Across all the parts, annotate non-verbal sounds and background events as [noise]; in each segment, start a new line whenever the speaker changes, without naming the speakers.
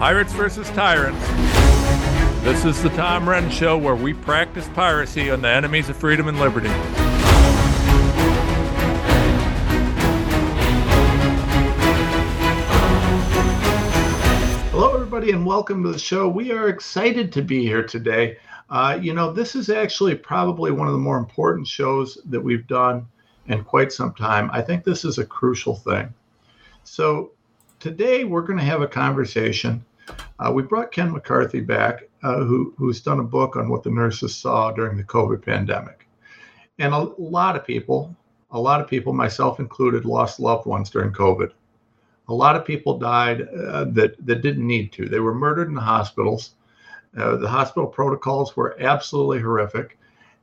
Pirates versus Tyrants. This is the Tom Renz Show where we practice piracy on the enemies of freedom and liberty.
Hello, everybody, and welcome to the show. We are excited to be here today. Uh, you know, this is actually probably one of the more important shows that we've done in quite some time. I think this is a crucial thing. So, today we're going to have a conversation. Uh, we brought Ken McCarthy back, uh, who, who's done a book on what the nurses saw during the COVID pandemic. And a lot of people, a lot of people, myself included, lost loved ones during COVID. A lot of people died uh, that, that didn't need to. They were murdered in the hospitals. Uh, the hospital protocols were absolutely horrific.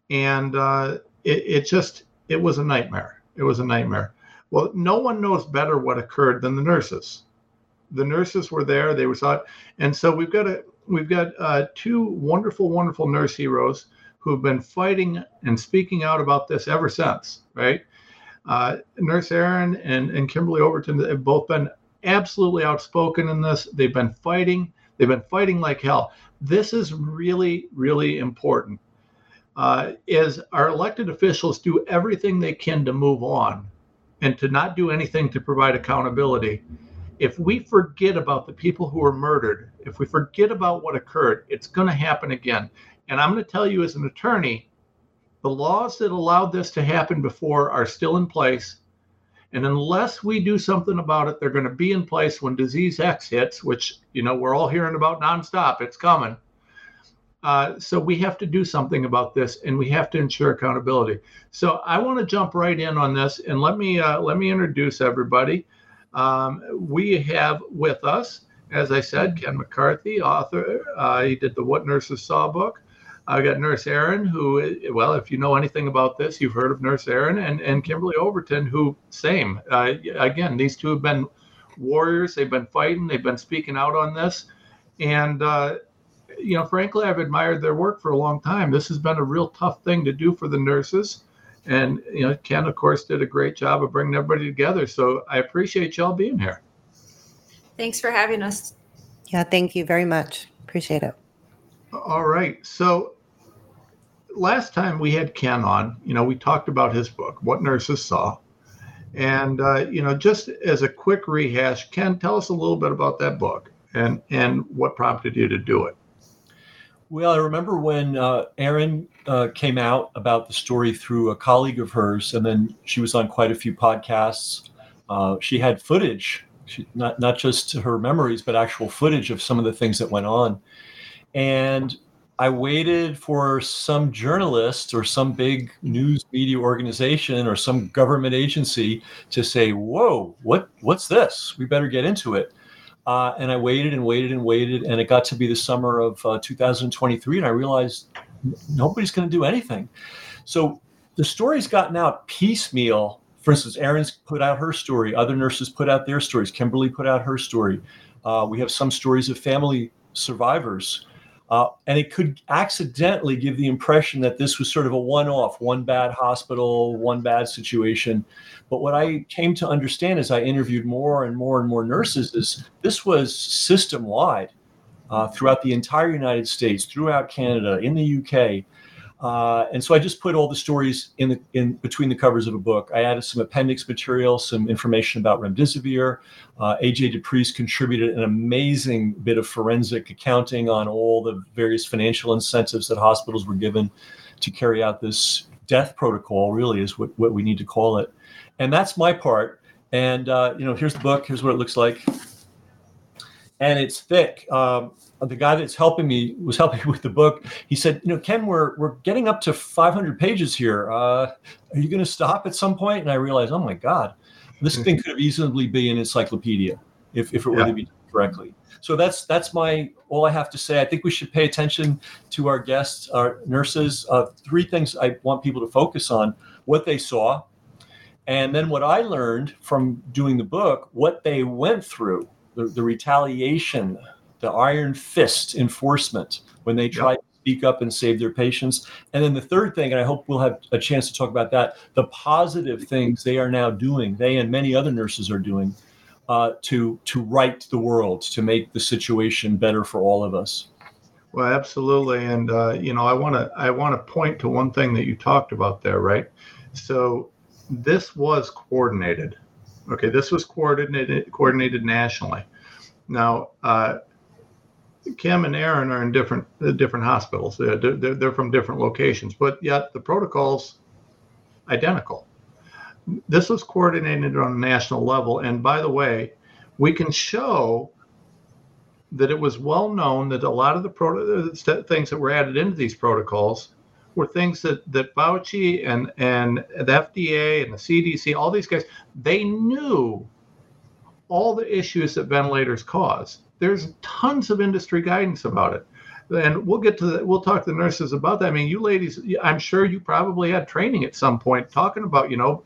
And uh, it, it just, it was a nightmare. It was a nightmare. Well, no one knows better what occurred than the nurses. The nurses were there; they were saw and so we've got a we've got uh, two wonderful, wonderful nurse heroes who have been fighting and speaking out about this ever since. Right, uh, Nurse Erin and and Kimberly Overton have both been absolutely outspoken in this. They've been fighting. They've been fighting like hell. This is really, really important. Uh, is our elected officials do everything they can to move on and to not do anything to provide accountability. If we forget about the people who were murdered, if we forget about what occurred, it's going to happen again. And I'm going to tell you, as an attorney, the laws that allowed this to happen before are still in place. And unless we do something about it, they're going to be in place when disease X hits, which, you know, we're all hearing about nonstop. It's coming. Uh, so we have to do something about this, and we have to ensure accountability. So I want to jump right in on this, and let me uh, let me introduce everybody. Um, we have with us, as I said, Ken McCarthy, author. Uh, he did the What Nurses Saw book. I've got Nurse Erin, who, well, if you know anything about this, you've heard of Nurse Erin, and, and Kimberly Overton, who, same. Uh, again, these two have been warriors. They've been fighting. They've been speaking out on this, and uh, you know, frankly, I've admired their work for a long time. This has been a real tough thing to do for the nurses. And, you know, Ken, of course, did a great job of bringing everybody together. So I appreciate y'all being here.
Thanks for having us.
Yeah, thank you very much. Appreciate it.
All right. So last time we had Ken on, you know, we talked about his book, What Nurses Saw. And, uh, you know, just as a quick rehash, Ken, tell us a little bit about that book and, and what prompted you to do it.
Well, I remember when uh, Erin uh, came out about the story through a colleague of hers, and then she was on quite a few podcasts. Uh, she had footage, she, not not just her memories, but actual footage of some of the things that went on. And I waited for some journalist or some big news media organization or some government agency to say, "Whoa, what what's this? We better get into it." Uh, and I waited and waited and waited, and it got to be the summer of uh, 2023, and I realized nobody's going to do anything. So the story's gotten out piecemeal. For instance, Erin's put out her story, other nurses put out their stories, Kimberly put out her story. Uh, we have some stories of family survivors uh, and it could accidentally give the impression that this was sort of a one off, one bad hospital, one bad situation. But what I came to understand as I interviewed more and more and more nurses is this was system wide uh, throughout the entire United States, throughout Canada, in the UK. Uh, and so I just put all the stories in the in between the covers of a book. I added some appendix material, some information about remdesivir. Uh, AJ DePriest contributed an amazing bit of forensic accounting on all the various financial incentives that hospitals were given to carry out this death protocol. Really, is what, what we need to call it. And that's my part. And uh, you know, here's the book. Here's what it looks like. And it's thick. Um, the guy that's helping me was helping [laughs] me with the book. He said, "You know, Ken, we're we're getting up to 500 pages here. Uh, are you going to stop at some point?" And I realized, oh my god, this mm-hmm. thing could have easily be an encyclopedia if, if it were yeah. to be done correctly. So that's that's my all I have to say. I think we should pay attention to our guests, our nurses. Uh, three things I want people to focus on: what they saw, and then what I learned from doing the book, what they went through, the, the retaliation the iron fist enforcement when they try yep. to speak up and save their patients. And then the third thing, and I hope we'll have a chance to talk about that, the positive things they are now doing, they and many other nurses are doing uh, to to right the world, to make the situation better for all of us.
Well, absolutely, and uh, you know, I want to I want to point to one thing that you talked about there, right? So this was coordinated. Okay, this was coordinated coordinated nationally. Now, uh, Kim and Erin are in different uh, different hospitals. They're, they're, they're from different locations, but yet the protocols identical. This was coordinated on a national level, and by the way, we can show that it was well known that a lot of the pro- things that were added into these protocols were things that that Fauci and and the FDA and the CDC, all these guys, they knew all the issues that ventilators cause. There's tons of industry guidance about it. And we'll get to the, we'll talk to the nurses about that. I mean, you ladies, I'm sure you probably had training at some point talking about, you know,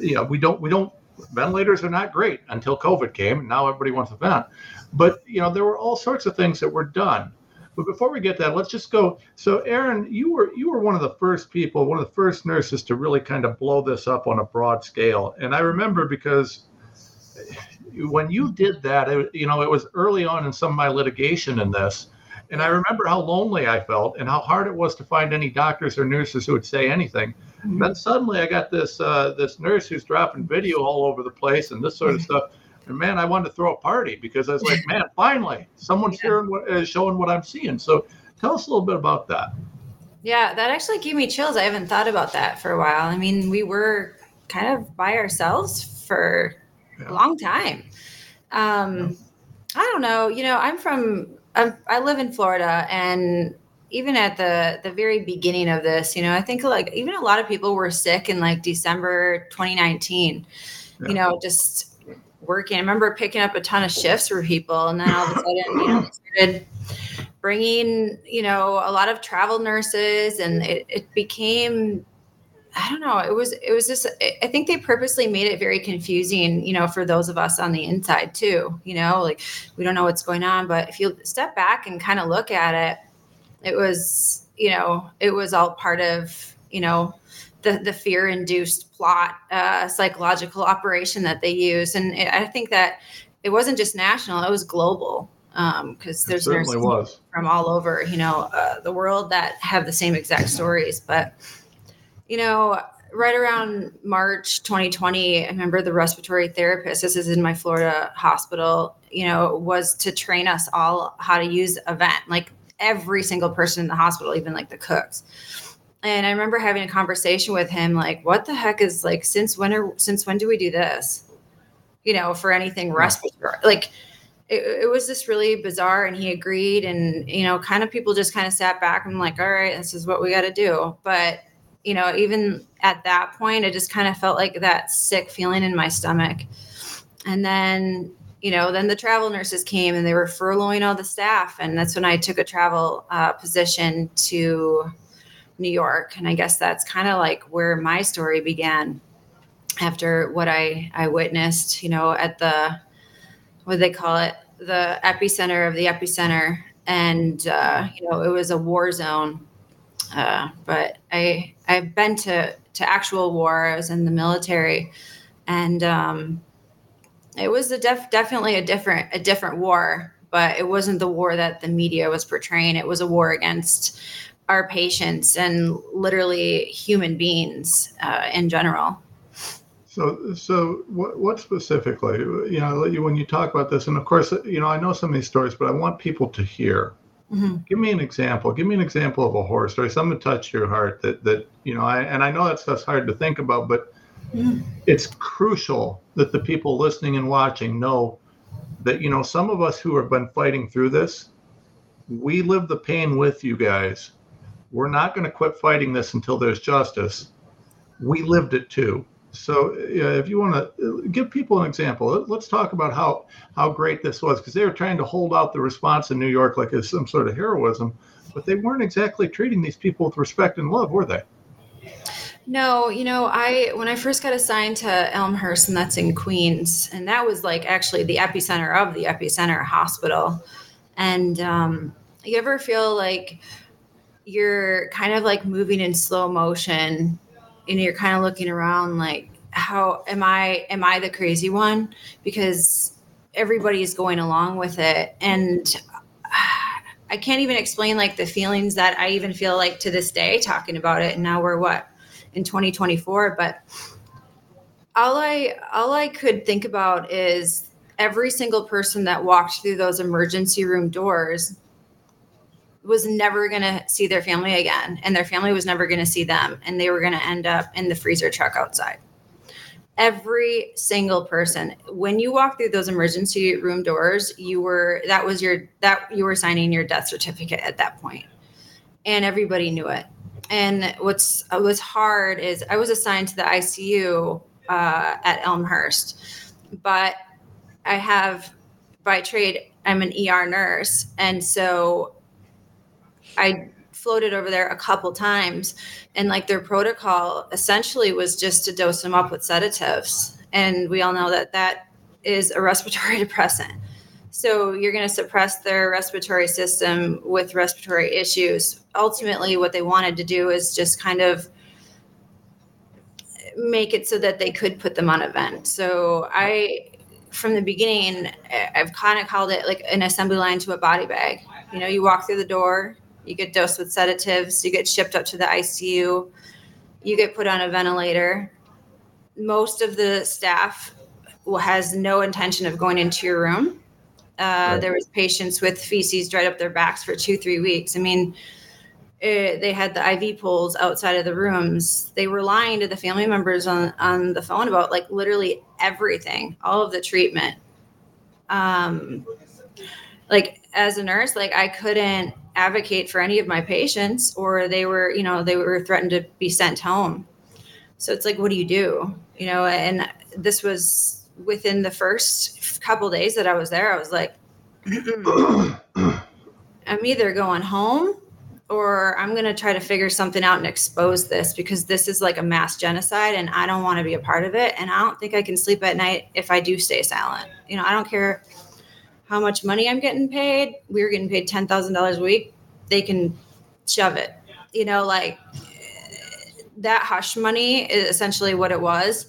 you know, we don't, we don't, ventilators are not great until COVID came and now everybody wants a vent. But, you know, there were all sorts of things that were done. But before we get that, let's just go. So, Erin, you were you were one of the first people, one of the first nurses to really kind of blow this up on a broad scale. And I remember because when you did that, it, you know, it was early on in some of my litigation in this. And I remember how lonely I felt and how hard it was to find any doctors or nurses who would say anything. Mm-hmm. Then suddenly I got this uh, this nurse who's dropping video all over the place and this sort of stuff. And man, I wanted to throw a party because I was like, [laughs] man, finally someone's yeah. what, uh, showing what I'm seeing. So tell us a little bit about that.
Yeah, that actually gave me chills. I haven't thought about that for a while. I mean, we were kind of by ourselves for yeah. a long time. Um, I don't know. You know, I'm from I'm, I live in Florida, and even at the the very beginning of this, you know, I think like even a lot of people were sick in like December 2019. Yeah. You know, just working. I remember picking up a ton of shifts for people, and then all of a sudden, you know, started bringing you know a lot of travel nurses, and it, it became I don't know. It was it was just I think they purposely made it very confusing, you know, for those of us on the inside too. You know, like we don't know what's going on, but if you step back and kind of look at it, it was, you know, it was all part of, you know, the the fear induced plot uh, psychological operation that they use, and it, I think that it wasn't just national; it was global because um, there's nurses was. from all over, you know, uh, the world that have the same exact stories, but you know, right around March 2020, I remember the respiratory therapist, this is in my Florida hospital, you know, was to train us all how to use a vent, like every single person in the hospital, even like the cooks. And I remember having a conversation with him, like, what the heck is like, since when are, since when do we do this? You know, for anything respiratory, like, it, it, was just really bizarre and he agreed and you know kind of people just kind of sat back and like all right this is what we got to do but you know, even at that point, I just kind of felt like that sick feeling in my stomach. And then, you know, then the travel nurses came and they were furloughing all the staff. And that's when I took a travel uh, position to New York. And I guess that's kind of like where my story began after what I, I witnessed, you know, at the, what do they call it? The epicenter of the epicenter. And, uh, you know, it was a war zone uh, but I I've been to to actual war. I was in the military, and um, it was a def- definitely a different a different war. But it wasn't the war that the media was portraying. It was a war against our patients and literally human beings uh, in general.
So, so what, what specifically, you know, when you talk about this, and of course, you know, I know some of these stories, but I want people to hear Mm-hmm. Give me an example. Give me an example of a horror story, something to touch your heart that that you know. I and I know that stuff's hard to think about, but mm-hmm. it's crucial that the people listening and watching know that you know some of us who have been fighting through this, we live the pain with you guys. We're not going to quit fighting this until there's justice. We lived it too. So if you want to give people an example, let's talk about how how great this was because they were trying to hold out the response in New York like as some sort of heroism, but they weren't exactly treating these people with respect and love, were they?
No, you know, I when I first got assigned to Elmhurst, and that's in Queens, and that was like actually the epicenter of the epicenter hospital. And um, you ever feel like you're kind of like moving in slow motion and you're kind of looking around like how am i am i the crazy one? Because everybody's going along with it. And [sighs] I can't even explain like the feelings that I even feel like to this day talking about it. And now we're what in 2024, but all I all I could think about is every single person that walked through those emergency room doors was never going to see their family again and their family was never going to see them and they were going to end up in the freezer truck outside. Every single person when you walk through those emergency room doors you were that was your that you were signing your death certificate at that point. And everybody knew it. And what's was hard is i was assigned to the icu uh, at elmhurst but i have by trade i'm an er nurse. And so i floated over there a couple times and like their protocol essentially was just to dose them up with sedatives and we all know that that is a respiratory [laughs] depressant. So you're going to suppress their respiratory system with respiratory issues. Ultimately what they wanted to do is just kind of make it so that they could put them on a vent. So i from the beginning i've kind of called it like an assembly line to a body bag. You know you walk through the door you get dosed with sedatives, you get shipped up to the ICU, you get put on a ventilator. Most of the staff has no intention of going into your room. Uh, right. There was patients with feces dried up their backs for two, three weeks. I mean, it, eh, they had the IV poles outside of the rooms. They were lying to the family members on on the phone about like literally everything, all of the treatment. Um, like as a nurse, like I couldn't advocate for any of my patients or they were you know they were threatened to be sent home. So it's like what do you do? You know and this was within the first couple days that i was there i was like [clears throat] i'm either going home or i'm going to try to figure something out and expose this because this is like a mass genocide and i don't want to be a part of it and i don't think i can sleep at night if i do stay silent. You know i don't care how much money I'm getting paid. We were getting paid ten thousand dollars a week. They can shove it. You know, like that hush money is essentially what it was.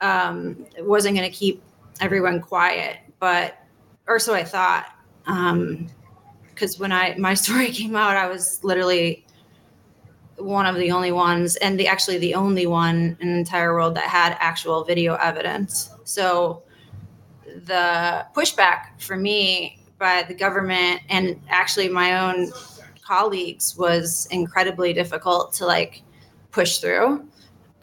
Um, it wasn't going to keep everyone quiet, but or so I thought. Because um, when I my [laughs] story came out, I was literally one of the only ones, and the actually the only one in the entire world that had actual video evidence. So the pushback for me by the government and actually my own colleagues was incredibly difficult to like push through.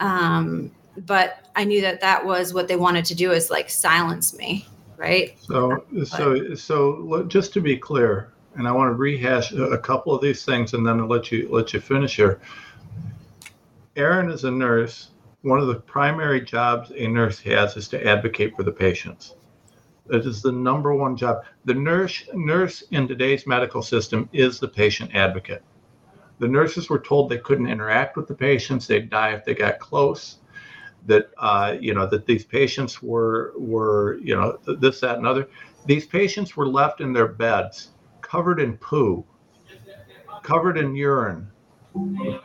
Um, but i knew that that was what they wanted to do is like silence me right?
So so so just to be clear and i want to rehash a couple of these things and then i'll let you let you finish here. Erin is a nurse. One of the primary jobs a nurse has is to advocate for the patients that is the number one job. The nurse nurse in today's medical system is the patient advocate. The nurses were told they couldn't interact with the patients; they'd die if they got close. That uh, you know that these patients were were you know this that and other. These patients were left in their beds, covered in poo, covered in urine,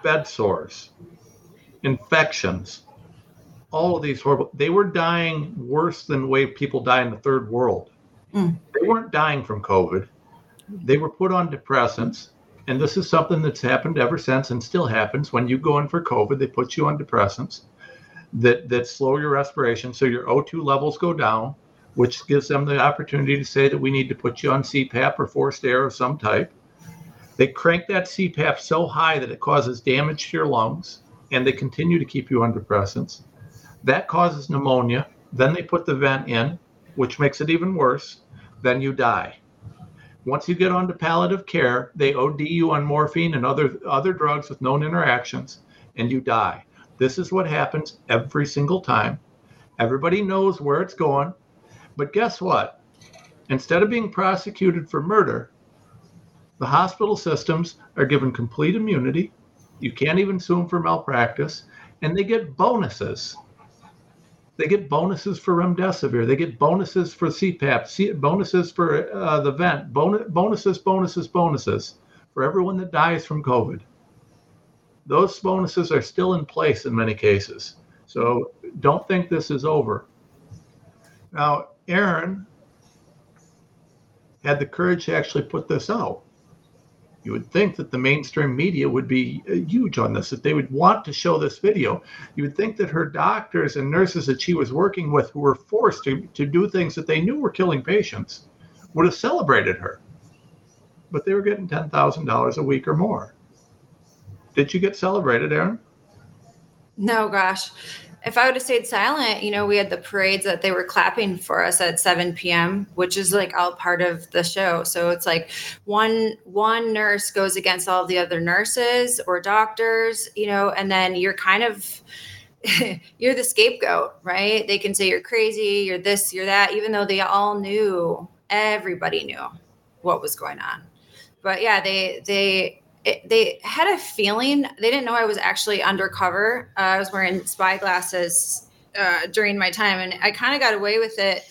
bed sores, infections all of these horrible they were dying worse than the way people die in the third world. Mm. they weren't dying from covid. They were put on depressants. And this is something that's happened ever since and still happens. When you go in for covid they put you on depressants that that slow your respiration so your o2 levels go down which gives them the opportunity to say that we need to put you on cpap or forced air of some type. They crank that cpap so high that it causes damage to your lungs and they continue to keep you on depressants that causes pneumonia. Then they put the vent in, which makes it even worse. Then you die. Once you get onto palliative care, they OD you on morphine and other other drugs with known interactions, and you die. This is what happens every single time. Everybody knows where it's going. But guess what? Instead of being prosecuted for murder, the hospital systems are given complete immunity. You can't even sue them for malpractice, and they get bonuses they get bonuses for remdesivir. They get bonuses for CPAP, bonuses for uh, the vent, bon- bonuses, bonuses, bonuses for everyone that dies from COVID. Those bonuses are still in place in many cases. So don't think this is over. Now, Erin had the courage to actually put this out. You would think that the mainstream media would be uh, huge on this, that they would want to show this video. You would think that her doctors and nurses that she was working with, who were forced to, to do things that they knew were killing patients, would have celebrated her. But they were getting $10,000 a week or more. Did you get celebrated, Erin?
No, gosh if I would have stayed silent, you know, we had the parades that they were clapping for us at 7 p.m., which is like all part of the show. So it's like one one nurse goes against all the other nurses or doctors, you know, and then you're kind of [laughs] you're the scapegoat, right? They can say you're crazy, you're this, you're that, even though they all knew, everybody knew what was going on. But yeah, they they it, they had a feeling they didn't know I was actually undercover. Uh, I was wearing spy glasses uh, during my time, and I kind of got away with it.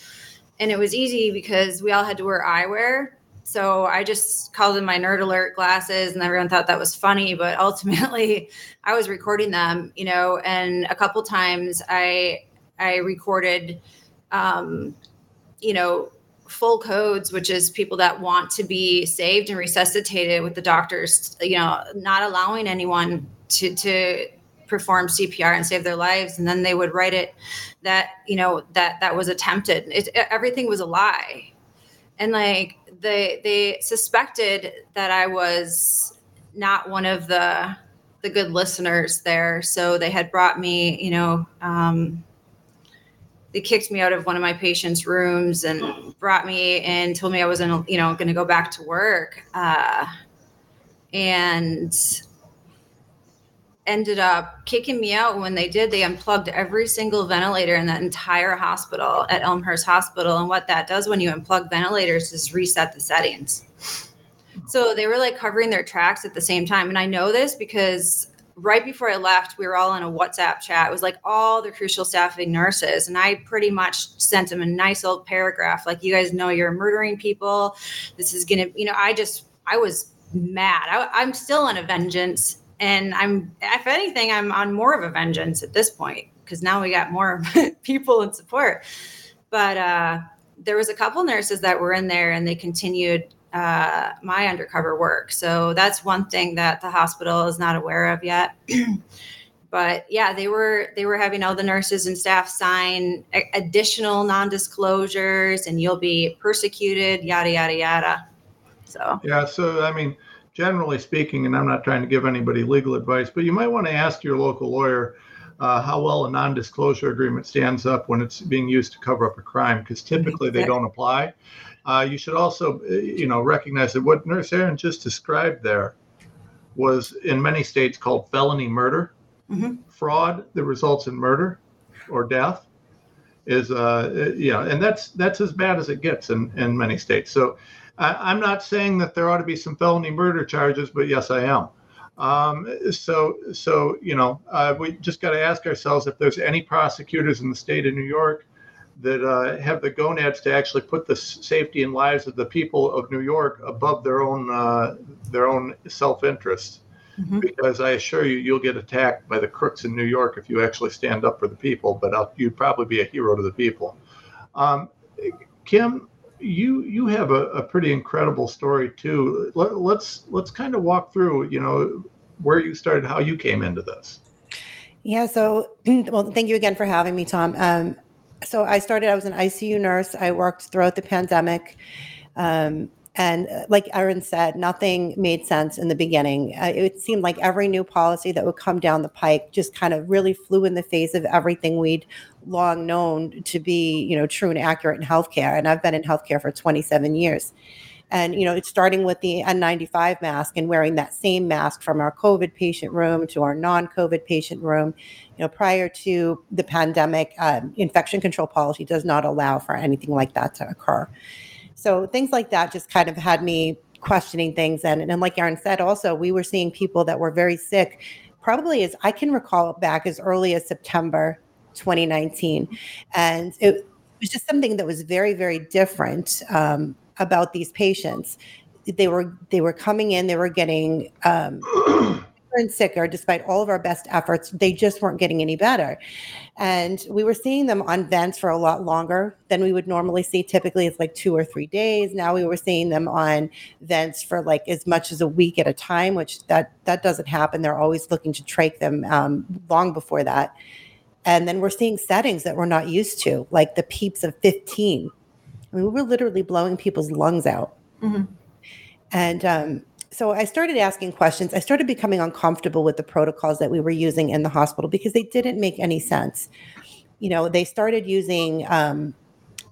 And it was easy because we all had to wear eyewear. So I just called them my nerd alert glasses, and everyone thought that was funny. But [laughs] ultimately, I was recording them, you know. And a couple times, I I recorded, um, you know, full codes, which is people that want to be saved and resuscitated with the doctors, you know, not allowing anyone to to perform CPR and save their lives, and then they would write it that you know that that was attempted. It, everything was a lie, and like they they suspected that I was not one of the the good listeners there, so they had brought me, you know. Um, they kicked me out of one of my patients' rooms and brought me and told me I wasn't, you know, going to go back to work. Uh, and ended up kicking me out when they did. They unplugged every single ventilator in that entire hospital at Elmhurst Hospital. And what that does when you unplug ventilators is reset the settings. So they were like covering their tracks at the same time. And I know this because right before I left, we were all in a WhatsApp chat. It was like all the crucial staffing nurses. And I pretty much sent them a nice old paragraph like, you guys know you're murdering people. This is going to, you know, I just, I was mad. I, I'm still on a vengeance. And I'm, if anything, I'm on more of a vengeance at this point because now we got more [laughs] people and support. But uh, there was a couple nurses that were in there and they continued uh, my undercover work. So that's one thing that the hospital is not aware of yet. [clears throat] but yeah, they were they were having all the nurses and staff sign a- additional non-disclosures, and you'll be persecuted, yada yada yada. So
yeah, so I mean, generally speaking, and I'm not trying to give anybody legal advice, but you might want to ask your local lawyer. Uh, how well a non-disclosure agreement stands up when it's being used to cover up a crime because typically they don't apply uh, you should also, uh, you know, recognize that what Nurse Erin just described there was in many states called felony murder. Mm-hmm. Fraud that results in murder or death is, uh, you know, and that's that's as bad as it gets in in many states. So I, am not saying that there ought to be some felony murder charges, but yes, I am. Um, so so you know, uh, we just got to ask ourselves if there's any prosecutors in the state of New York that uh, have the gonads to actually put the safety and lives of the people of New York above their own uh, their own self interest. Mm-hmm. Because I assure you, you'll get attacked by the crooks in New York if you actually stand up for the people. But I'll, you'd probably be a hero to the people. Um, Kim, you you have a, a, pretty incredible story too. Let, let's let's kind of walk through, you know, where you started, how you came into this.
Yeah. So, [clears throat] well, thank you again for having me, Tom. Um, so I started, I was an ICU nurse. I worked throughout the pandemic. Um, and uh, like Erin said, nothing made sense in the beginning. Uh, it seemed like every new policy that would come down the pike just kind of really flew in the face of everything we'd long known to be, you know, true and accurate in healthcare. And I've been in healthcare for 27 years. And, you know, it's starting with the N95 mask and wearing that same mask from our COVID patient room to our non COVID patient room. Know, prior to the pandemic, um, infection control policy does not allow for anything like that to occur. So things like that just kind of had me questioning things. And, and like Erin said, also, we were seeing people that were very sick, probably as I can recall back as early as September 2019. And it was just something that was very, very different. Um, about these patients. They were they were coming in. They were getting um, and sicker despite all of our best efforts. They just weren't getting any better. And we were seeing them on vents for a lot longer than we would normally see. Typically, it's like two or three days. Now we were seeing them on vents for like as much as a week at a time, which that that doesn't happen. They're always looking to trach them um, long before that. And then we're seeing settings that we're not used to, like the peeps of 15. I mean, we were literally blowing people's lungs out. Mm-hmm. And um, so I started asking questions. I started becoming uncomfortable with the protocols that we were using in the hospital because they didn't make any sense. You know, they started using um,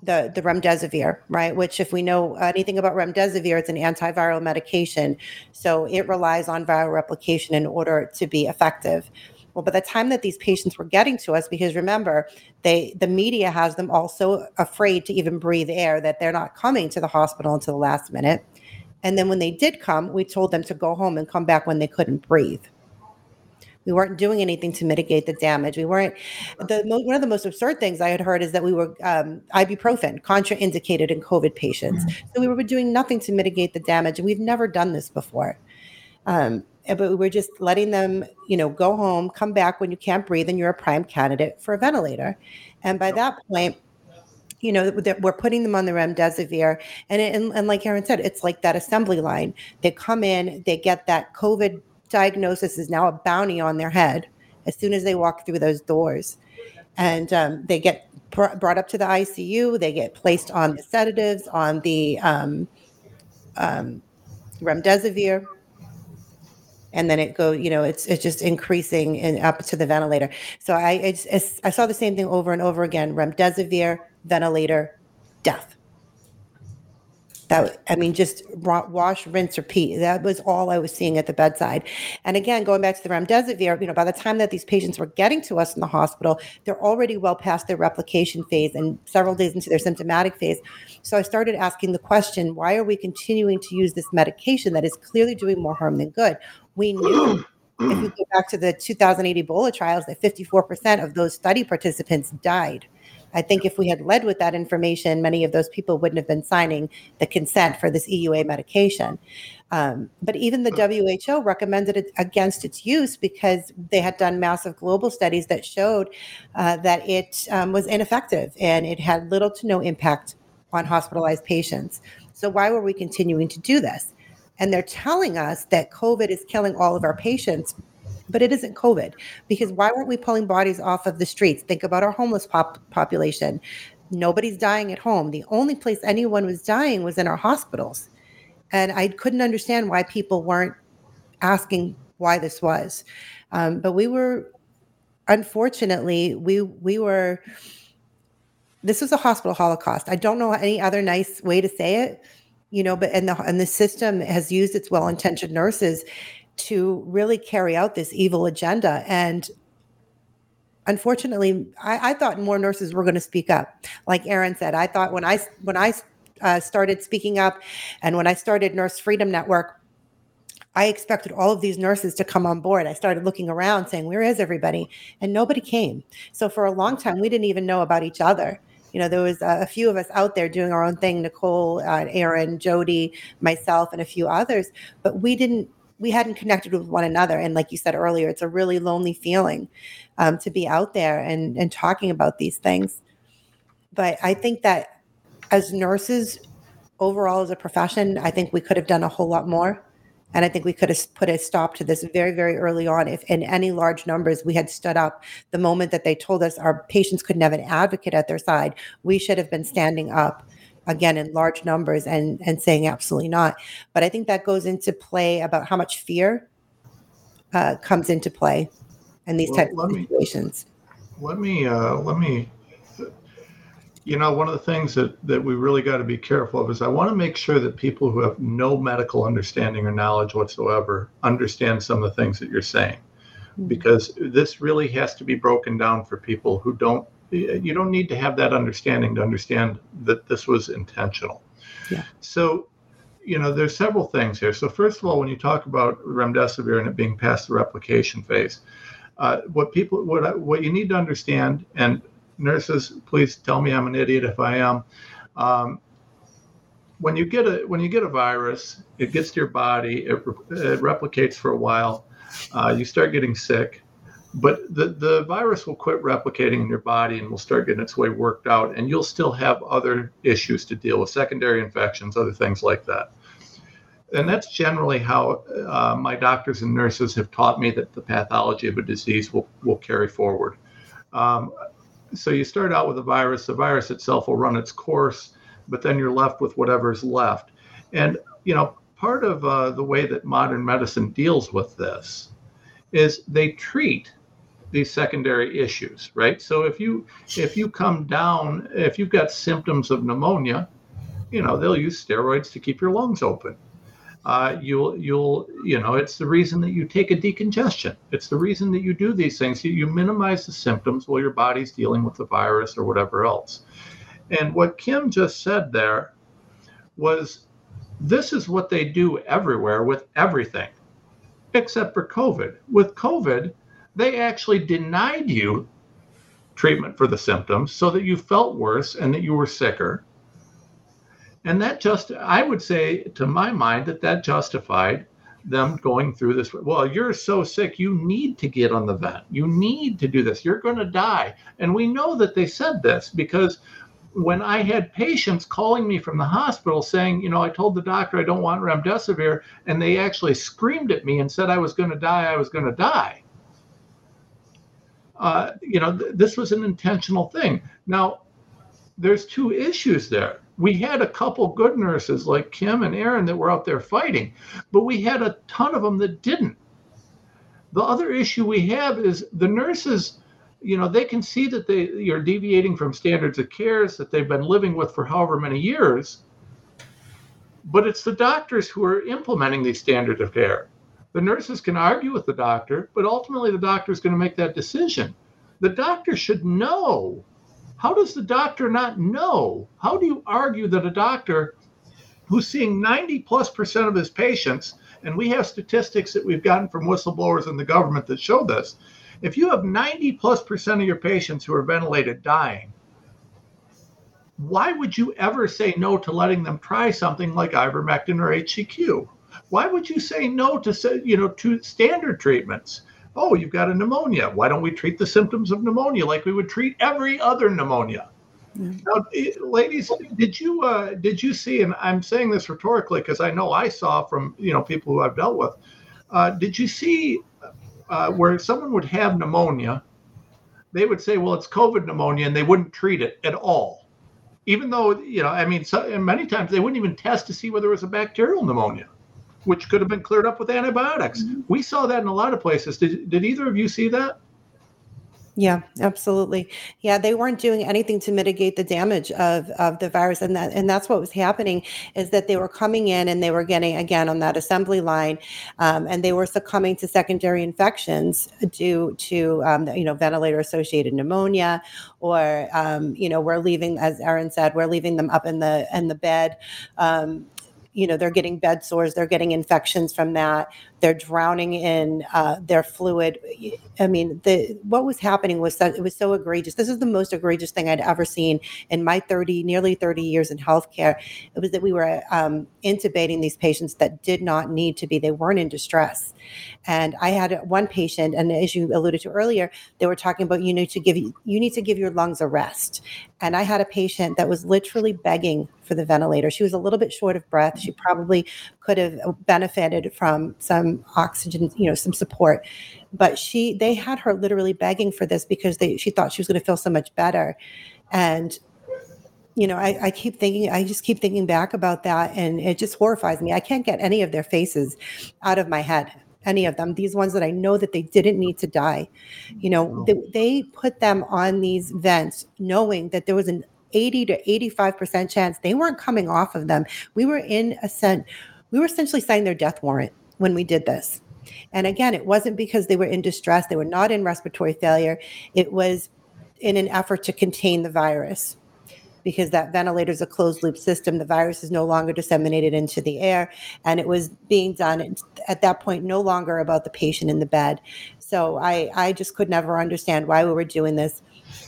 the the remdesivir, right? Which, if we know anything about remdesivir, it's an antiviral medication, so it relies on viral replication in order to be effective. Well, by the time that these patients were getting to us, because remember, they the media has them also afraid to even breathe air, that they're not coming to the hospital until the last minute. And then when they did come, we told them to go home and come back when they couldn't breathe. We weren't doing anything to mitigate the damage. We weren't. The one of the most absurd things I had heard is that we were um, ibuprofen contraindicated in COVID patients. Mm-hmm. So we were doing nothing to mitigate the damage, and we've never done this before. Um, but we were just letting them, you know, go home, come back when you can't breathe, and you're a prime candidate for a ventilator. And by that point, you know that we're putting them on the remdesivir. And, it, and and like Erin said it's like that assembly line. They come in they get that covid diagnosis is now a bounty on their head as soon as they walk through those doors. And um, they get pr- brought up to the icu they get placed on the sedatives on the um, um, remdesivir. And then it go you know it's it's just increasing and up to the ventilator. So i it's, it's, i saw the same thing over and over again remdesivir ventilator, death. That I mean, just wash, rinse, repeat. That was all I was seeing at the bedside. And again, going back to the remdesivir, you know, by the time that these patients were getting to us in the hospital, they're already well past their replication phase and several days into their symptomatic phase. So I started asking the question: Why are we continuing to use this medication that is clearly doing more harm than good? We knew. if we go back to the 2008 Ebola trials, that 54% of those study participants died. I think if we had led with that information, many of those people wouldn't have been signing the consent for this EUA medication. Um, but even the WHO recommended it against its use because they had done massive global studies that showed uh, that it um, was ineffective and it had little to no impact on hospitalized patients. So, why were we continuing to do this? And they're telling us that COVID is killing all of our patients but it isn't COVID because why weren't we pulling bodies off of the streets? Think about our homeless pop- population. Nobody's dying at home. The only place anyone was dying was in our hospitals. And I couldn't understand why people weren't asking why this was. Um, but we were, unfortunately, we we were. This was a hospital holocaust. I don't know any other nice way to say it, you know. But and the and the system has used its well-intentioned nurses to really carry out this evil agenda. And unfortunately, I, I thought more nurses were going to speak up. Like Erin said, I thought when I when I uh, started speaking up, and when I started Nurse Freedom Network, I expected all of these nurses to come on board. I started looking around saying, Where is everybody? And nobody came. So for a long time, we didn't even know about each other. You know, there was a, few of us out there doing our own thing Nicole, uh, Erin, Jody, myself, and a few others, but we didn't we hadn't connected with one another. And like you said earlier, it's a really lonely feeling um, to be out there and, and talking about these things. But I think that as nurses, overall as a profession, I think we could have done a whole lot more. And I think we could have put a stop to this very, very early on. If in any large numbers we had stood up the moment that they told us our patients couldn't have an advocate at their side, we should have been standing up again in large numbers and and saying absolutely not. But i think that goes into play about how much fear uh, comes into play in these well, types of situations
me, let me uh, let me you know one of the things that that we really got to be careful of is i want to make sure that people who have no medical understanding or knowledge whatsoever understand some of the things that you're saying. Mm-hmm. because this really has to be broken down for people who don't you don't need to have that understanding to understand that this was intentional. Yeah. So, you know, there's several things here. So, first of all, when you talk about remdesivir and it being past the replication phase, uh, what people, what what you need to understand, and nurses, please tell me I'm an idiot if I am. Um, when you get a when you get a virus, it gets to your body, it, it replicates for a while. Uh, you start getting sick, but the, the virus will quit replicating in your body and will start getting its way worked out, and you'll still have other issues to deal with, secondary infections, other things like that. And that's generally how uh, my doctors and nurses have taught me that the pathology of a disease will, will carry forward. Um, so you start out with a virus, the virus itself will run its course, but then you're left with whatever's left. And, you know, part of uh, the way that modern medicine deals with this is they treat these secondary issues, right? So if you if you come down, if you've got symptoms of pneumonia, you know they'll use steroids to keep your lungs open. Uh, you'll you'll you know it's the reason that you take a decongestion. It's the reason that you do these things. You, you minimize the symptoms while your body's dealing with the virus or whatever else. And what Kim just said there was this is what they do everywhere with everything, except for COVID. With COVID, they actually denied you treatment for the symptoms so that you felt worse and that you were sicker. And that just, I would say to my mind, that that justified them going through this. Well, you're so sick, you need to get on the vent. You need to do this. You're going to die. And we know that they said this because when I had patients calling me from the hospital saying, you know, I told the doctor I don't want remdesivir, and they actually screamed at me and said I was going to die, I was going to die. Uh, you know, th- this was an intentional thing. Now, there's two issues there. We had a couple good nurses like Kim and Erin that were out there fighting, but we had a ton of them that didn't. The other issue we have is the nurses you know they can see that they you're deviating from standards of cares that they've been living with for however many years but it's the doctors who are implementing these standards of care the nurses can argue with the doctor but ultimately the doctor is going to make that decision. The doctor should know. How does the doctor not know? How do you argue that a doctor who's seeing 90 plus percent of his patients and we have statistics that we've gotten from whistleblowers in the government that show this if you have 90 plus percent of your patients who are ventilated dying, why would you ever say no to letting them try something like ivermectin or HCQ? Why would you say no to say, you know to standard treatments? Oh, you've got a pneumonia. Why don't we treat the symptoms of pneumonia like we would treat every other pneumonia? Mm-hmm. Now, eh, ladies, did you uh, did you see? And I'm saying this rhetorically because I know I saw from you know people who I've dealt with. Uh, did you see uh, where someone would have pneumonia, they would say, well, it's COVID pneumonia, and they wouldn't treat it at all. Even though, you know, I mean, so, many times they wouldn't even test to see whether it was a bacterial pneumonia, which could have been cleared up with antibiotics. Mm-hmm. We saw that in a lot of places. Did, did either of you see that?
Yeah, absolutely. Yeah, they weren't doing anything to mitigate the damage of, of the virus. And that and that's what was happening is that they were coming in and they were getting again on that assembly line um, and they were succumbing to secondary infections due to um, you know ventilator associated pneumonia or um, you know we're leaving as Erin said we're leaving them up in the in the bed um, you know they're getting bed sores they're getting infections from that they're drowning in uh, their fluid. I mean the what was happening was that it was so egregious. This is the most egregious thing i'd ever seen in my 30 nearly 30 years in healthcare. It was that we were um, intubating these patients that did not need to be. They weren't in distress and i had one patient and as you alluded to earlier they were talking about you need to give you need to give your lungs a rest. And i had a patient that was literally begging for the ventilator. She was a little bit short of breath. She probably could have benefited from some oxygen you know some support. But she they had her literally begging for this because they she thought she was going to feel so much better. And you know I, I keep thinking i just keep thinking back about that and it just horrifies me. I can't get any of their faces out of my head any of them these ones that i know that they didn't need to die. You know they, they put them on these vents knowing that there was an 80 to 85% chance they weren't coming off of them. We were in a sense we were essentially signing their death warrant when we did this. And again it wasn't because they were in distress they were not in respiratory failure. It was in an effort to contain the virus because that ventilator is a closed loop system. The virus is no longer disseminated into the air. And it was being done at that point no longer about the patient in the bed. So I, I just could never understand why we were doing this.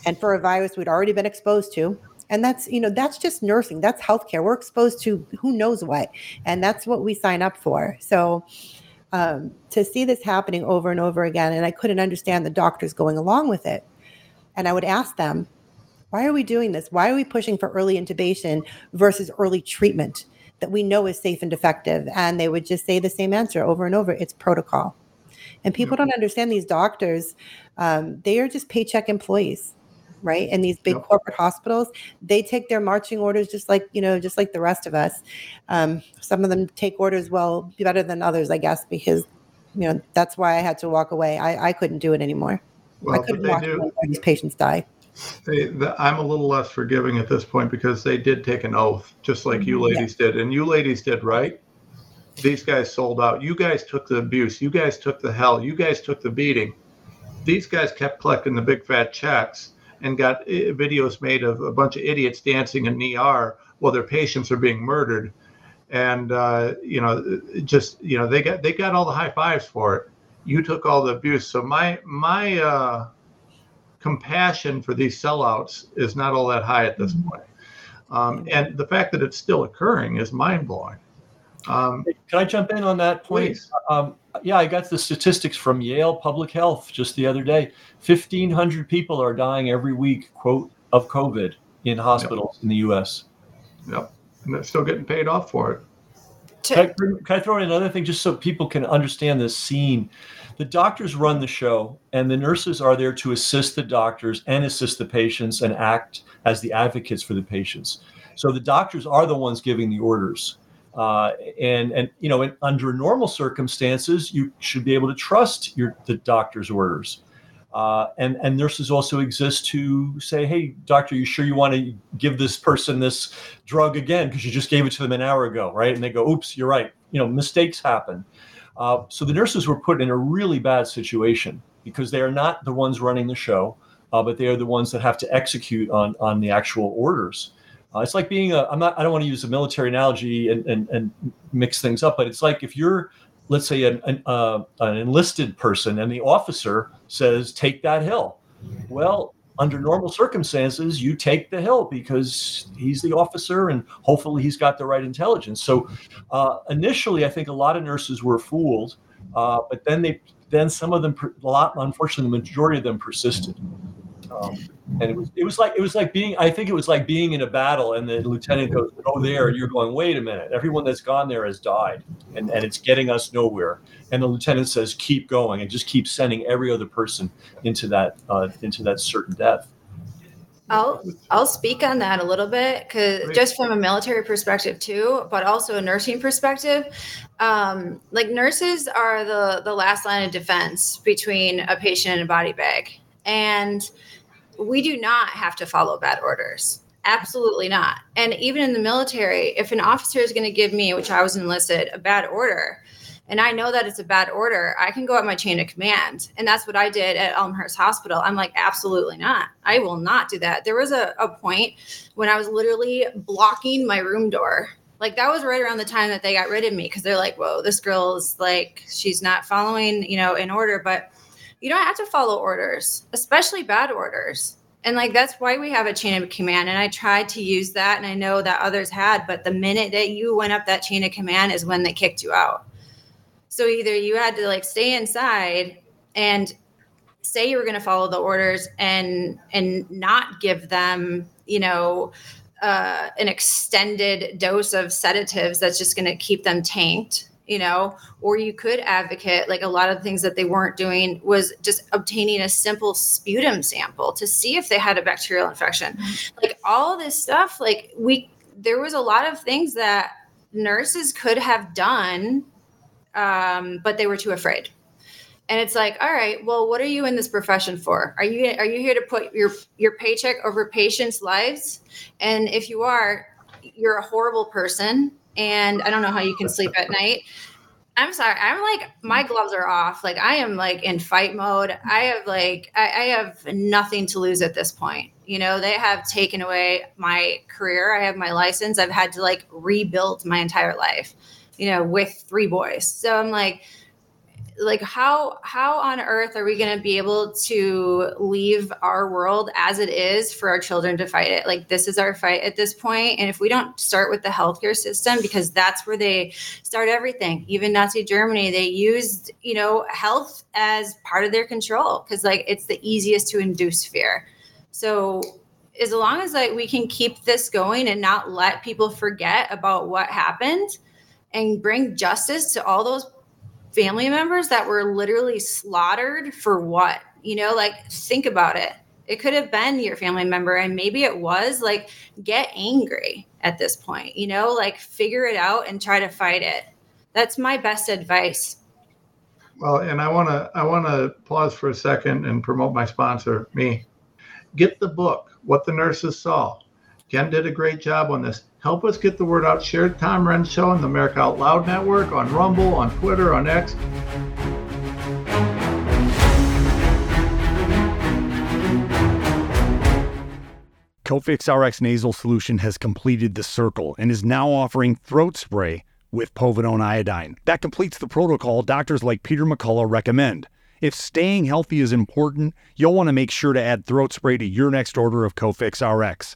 And for a virus we'd already been exposed to, and that's you know that's just nursing that's healthcare we're exposed to who knows what and that's what we sign up for so um, to see this happening over and over again. And I couldn't understand the doctors going along with it. And I would ask them, why are we doing this? Why are we pushing for early intubation versus early treatment that we know is safe and effective? And they would just say the same answer over and over it's protocol. And people don't understand these doctors, um, they are just paycheck employees right and these big yep. corporate hospitals they take their marching orders just like you know just like the rest of us um, some of them take orders well better than others i guess because you know that's why i had to walk away i, I couldn't do it anymore well, i couldn't watch these patients die
they, the, I'm a little less forgiving at this point because they did take an oath, just like you mm-hmm. ladies yeah. did, and you ladies did right. These guys sold out. You guys took the abuse. You guys took the hell. You guys took the beating. These guys kept collecting the big fat checks and got eh, videos made of a bunch of idiots dancing in ER while their patients are being murdered. And uh, you know, just you know, they got they got all the high fives for it. You took all the abuse. So my my uh, compassion for these sellouts is not all that high at this mm-hmm. point. Um, and the fact that it's still occurring is mind blowing.
Um, Can I jump in on that point? Um, yeah, I got the statistics from Yale Public Health just the other day. 1,500 people are dying every week, quote, of COVID in hospitals yep. in the U.S.
Yep. And they're still getting paid off for it.
Can I, can I throw in another thing just so people can understand this scene? The doctors run the show and the nurses are there to assist the doctors and assist the patients and act as the advocates for the patients. So the doctors are the ones giving the orders. Uh, and and you know in, under normal circumstances you should be able to trust your the doctor's orders. Uh, and and nurses also exist to say hey doctor you sure you want to give this person this drug again? Because you just gave it to them an hour ago right? And they go oops you're right. You know mistakes happen uh, so the nurses were put in a really bad situation because they are not the ones running the show, uh, but they are the ones that have to execute on on the actual orders. Uh, it's like being a. I'm not. I don't want to use a military analogy and, and and mix things up, but it's like if you're, let's say, an an, uh, an enlisted person and the officer says, "Take that hill." Well, under normal circumstances, you take the hill because he's the officer and hopefully he's got the right intelligence. So uh, initially, I think a lot of nurses were fooled, uh, but then they then some of them, a lot, unfortunately, the majority of them persisted. Um, and it was it was like it was like being I think it was like being in a battle and the lieutenant goes oh there and you're going wait a minute everyone that's gone there has died and and it's getting us nowhere and the lieutenant says keep going and just keep sending every other person into that uh, into that certain death.
I'll I'll speak on that a little bit because just from a military perspective too, but also a nursing perspective. Um, like nurses are the the last line of defense between a patient and a body bag, and we do not have to follow bad orders. Absolutely not. And even in the military, if an officer is going to give me, which I was enlisted, a bad order, and I know that it's a bad order, I can go up my chain of command. And that's what I did at Elmhurst Hospital. I'm like, absolutely not. I will not do that. There was a, a point when I was literally blocking my room door. Like that was right around the time that they got rid of me because they're like, whoa, this girl's like, she's not following, you know, in order. But you don't have to follow orders, especially bad orders. And like that's why we have a chain of command. And I tried to use that, and I know that others had, but the minute that you went up that chain of command is when they kicked you out. So either you had to like stay inside and say you were going to follow the orders and and not give them, you know, uh, an extended dose of sedatives that's just going to keep them tanked you know, or you could advocate like a lot of the things that they weren't doing was just obtaining a simple sputum sample to see if they had a bacterial infection. Mm-hmm. Like all this stuff, like we, there was a lot of things that nurses could have done, um, but they were too afraid. And it's like, all right, well, what are you in this profession for? Are you are you here to put your your paycheck over patients' lives? And if you are, you're a horrible person and I don't know how you can sleep at night. I'm sorry. I'm like my gloves are off. Like I am like in fight mode. I have like I, I, have nothing to lose at this point. You know, they have taken away my career. I have my license. I've had to like rebuild my entire life. You know, with three boys. So I'm like, like how how on earth are we going to be able to leave our world as it is for our children to fight it? Like this is our fight at this point and if we don't start with the healthcare system because that's where they start everything. Even nazi germany they used you know health as part of their control because like it's the easiest to induce fear. So as long as like we can keep this going and not let people forget about what happened and bring justice to all those family members that were literally slaughtered for what? You know, like think about it. It could have been your family member, and maybe it was. Like, get angry at this point, you know, like figure it out and try to fight it. That's my best advice.
Well, and I want to I want to pause for a second and promote my sponsor, me. Get the book, What the Nurses Saw. Ken did a great job on this. Help us get the word out. Share Tom Renz Show on the America Out Loud Network, on Rumble, on Twitter, on X.
Cofix RX nasal solution has completed the circle and is now offering throat spray with povidone iodine. That completes the protocol doctors like Peter McCullough recommend. If staying healthy is important, you'll want to make sure to add throat spray to your next order of Cofix RX.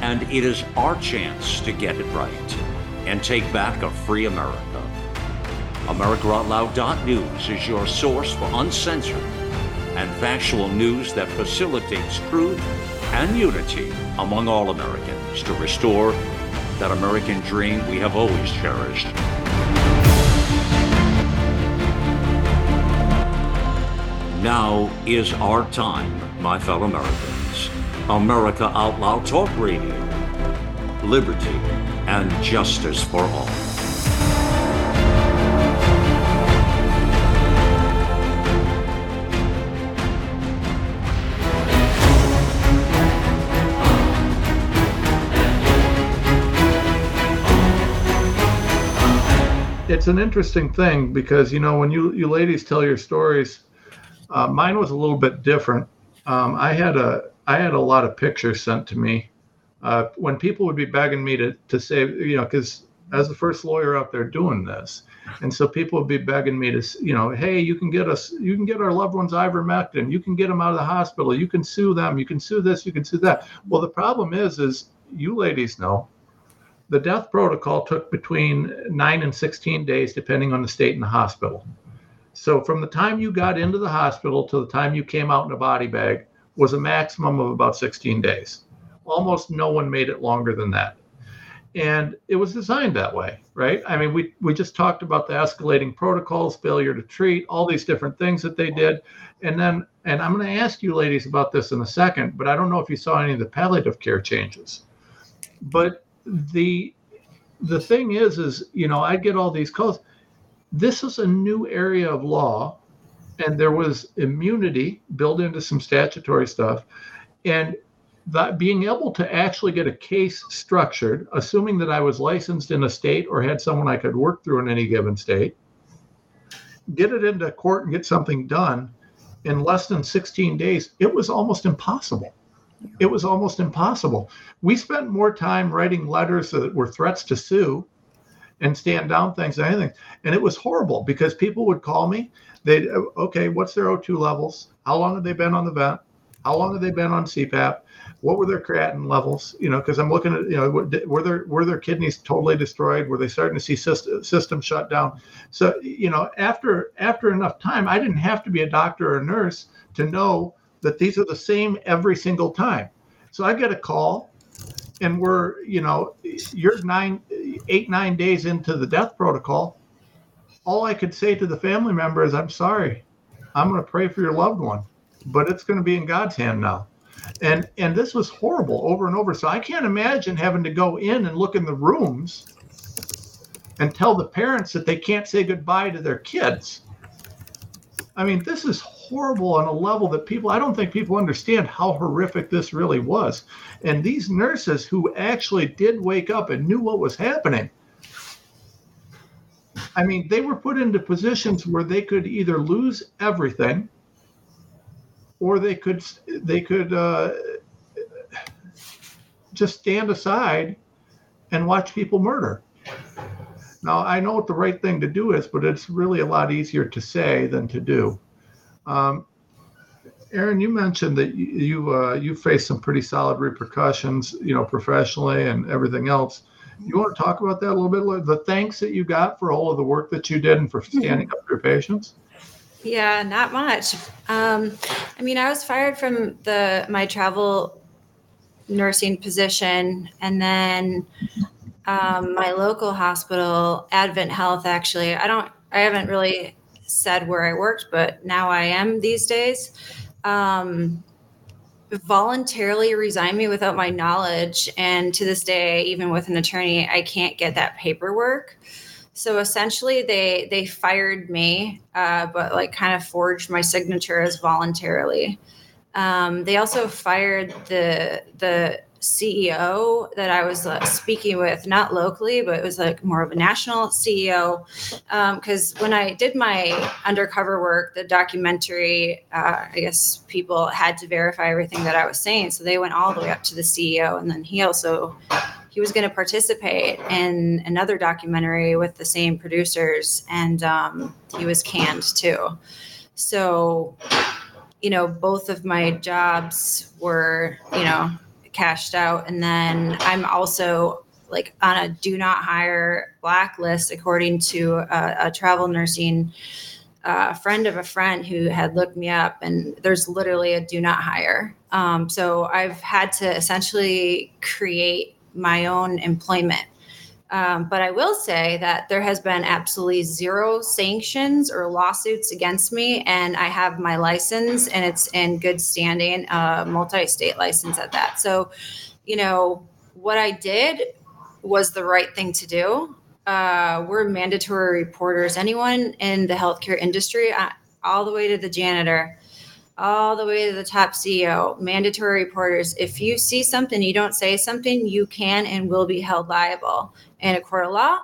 and it is our chance to get it right and take back a free America. AmericaOutloud.news is your source for uncensored and factual news that facilitates truth and unity among all Americans to restore that American dream we have always cherished. Now is our time, my fellow Americans. America Out Loud Talk Radio. Liberty and justice for all.
It's an interesting thing because you know when you you ladies tell your stories, uh, mine was a little bit different. Um, I had a I had a lot of pictures sent to me uh, when people would be begging me to to say, you know, because as the first lawyer out there doing this, and so people would be begging me to, you know, hey, you can get us, you can get our loved ones ivermectin, you can get them out of the hospital, you can sue them, you can sue this, you can sue that. Well, the problem is, is you ladies know, the death protocol took between nine and 16 days, depending on the state and the hospital. So from the time you got into the hospital to the time you came out in a body bag was a maximum of about 16 days almost no one made it longer than that. And it was designed that way, right? I mean, we, we just talked about the escalating protocols, failure to treat, all these different things that they did. And then, and I'm going to ask you ladies about this in a second, but I don't know if you saw any of the palliative care changes. But the the thing is, is you know, I get all these calls. This is a new area of law, and there was immunity built into some statutory stuff. And that being able to actually get a case structured, assuming that I was licensed in a state or had someone I could work through in any given state, get it into court and get something done in less than 16 days, it was almost impossible. It was almost impossible. We spent more time writing letters that were threats to sue and stand down things than anything. And it was horrible because people would call me. They'd, okay, what's their O2 levels? How long have they been on the vent? How long have they been on CPAP? what were their creatinine levels? You know, because I'm looking at you know were their were their kidneys totally destroyed? Were they starting to see system, system shut down? So you know, after after enough time, I didn't have to be a doctor or a nurse to know that these are the same every single time. So I get a call, and we're you know you're nine eight nine days into the death protocol all i could say to the family member is i'm sorry. I'm going to pray for your loved one but it's going to be in god's hand now. And and this was horrible over and over. So i can't imagine having to go in and look in the rooms and tell the parents that they can't say goodbye to their kids i mean this is horrible on a level that people i don't think people understand how horrific this really was. And these nurses who actually did wake up and knew what was happening i mean they were put into positions where they could either lose everything or they could they could uh, just stand aside and watch people murder now i know what the right thing to do is but it's really a lot easier to say than to do um, Erin, you mentioned that you uh, you faced some pretty solid repercussions, you know, professionally and everything else. You want to talk about that a little bit? The thanks that you got for all of the work that you did and for standing up for your patients.
Yeah, not much. Um, I mean, I was fired from the my travel nursing position, and then um, my local hospital, Advent Health. Actually, I don't. I haven't really said where I worked, but now I am these days. Um, voluntarily resigned me without my knowledge. And to this day, even with an attorney, I can't get that paperwork. So essentially, they they fired me, uh, but like kind of forged my signature as voluntarily. Um, they also fired the the CEO that I was uh, speaking with, not locally, but it was like more of a national CEO. Because um, when I did my undercover work, the documentary, uh, I guess people had to verify everything that I was saying. So they went all the way up to the CEO. And then he also he was going to participate in another documentary with the same producers and um, he was canned too so you know both of my jobs were you know cashed out. And then I'm also like on a do not hire blacklist according to a, a travel nursing uh, friend of a friend who had looked me up and there's literally a do not hire um, so i've had to essentially create my own employment um, but I will say that there has been absolutely zero sanctions or lawsuits against me, and I have my license, and it's in good standing, uh, multi-state license at that. So, you know, what I did was the right thing to do. Uh, we're mandatory reporters. Anyone in the healthcare industry, uh, all the way to the janitor, all the way to the top CEO, mandatory reporters. If you see something, you don't say something, you can and will be held liable in a court of law.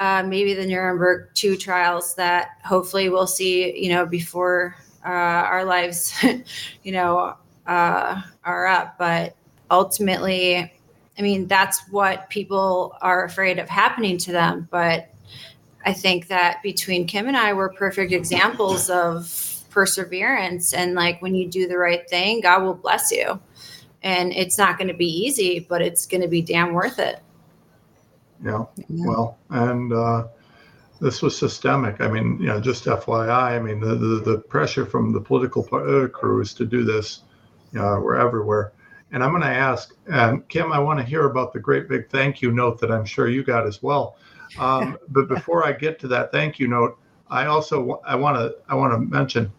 Uh, maybe the Nuremberg two trials that hopefully we'll see, you know, before uh, our lives, [laughs] you know, uh, are up. But ultimately, I mean, that's what people are afraid of happening to them. But I think that between Kim and I, we're perfect examples of perseverance and like when you do the right thing god will bless you. And it's not going to be easy but it's going to be damn worth it.
Yeah, yeah. well and uh this was systemic. I mean you know just fyi i mean the the, the pressure from the political uh, crews to do this uh, were everywhere. And i'm going to ask and kim i want to hear about the great big thank you note that i'm sure you got as well. Um, but before i get to that thank you note i also i want to i want to mention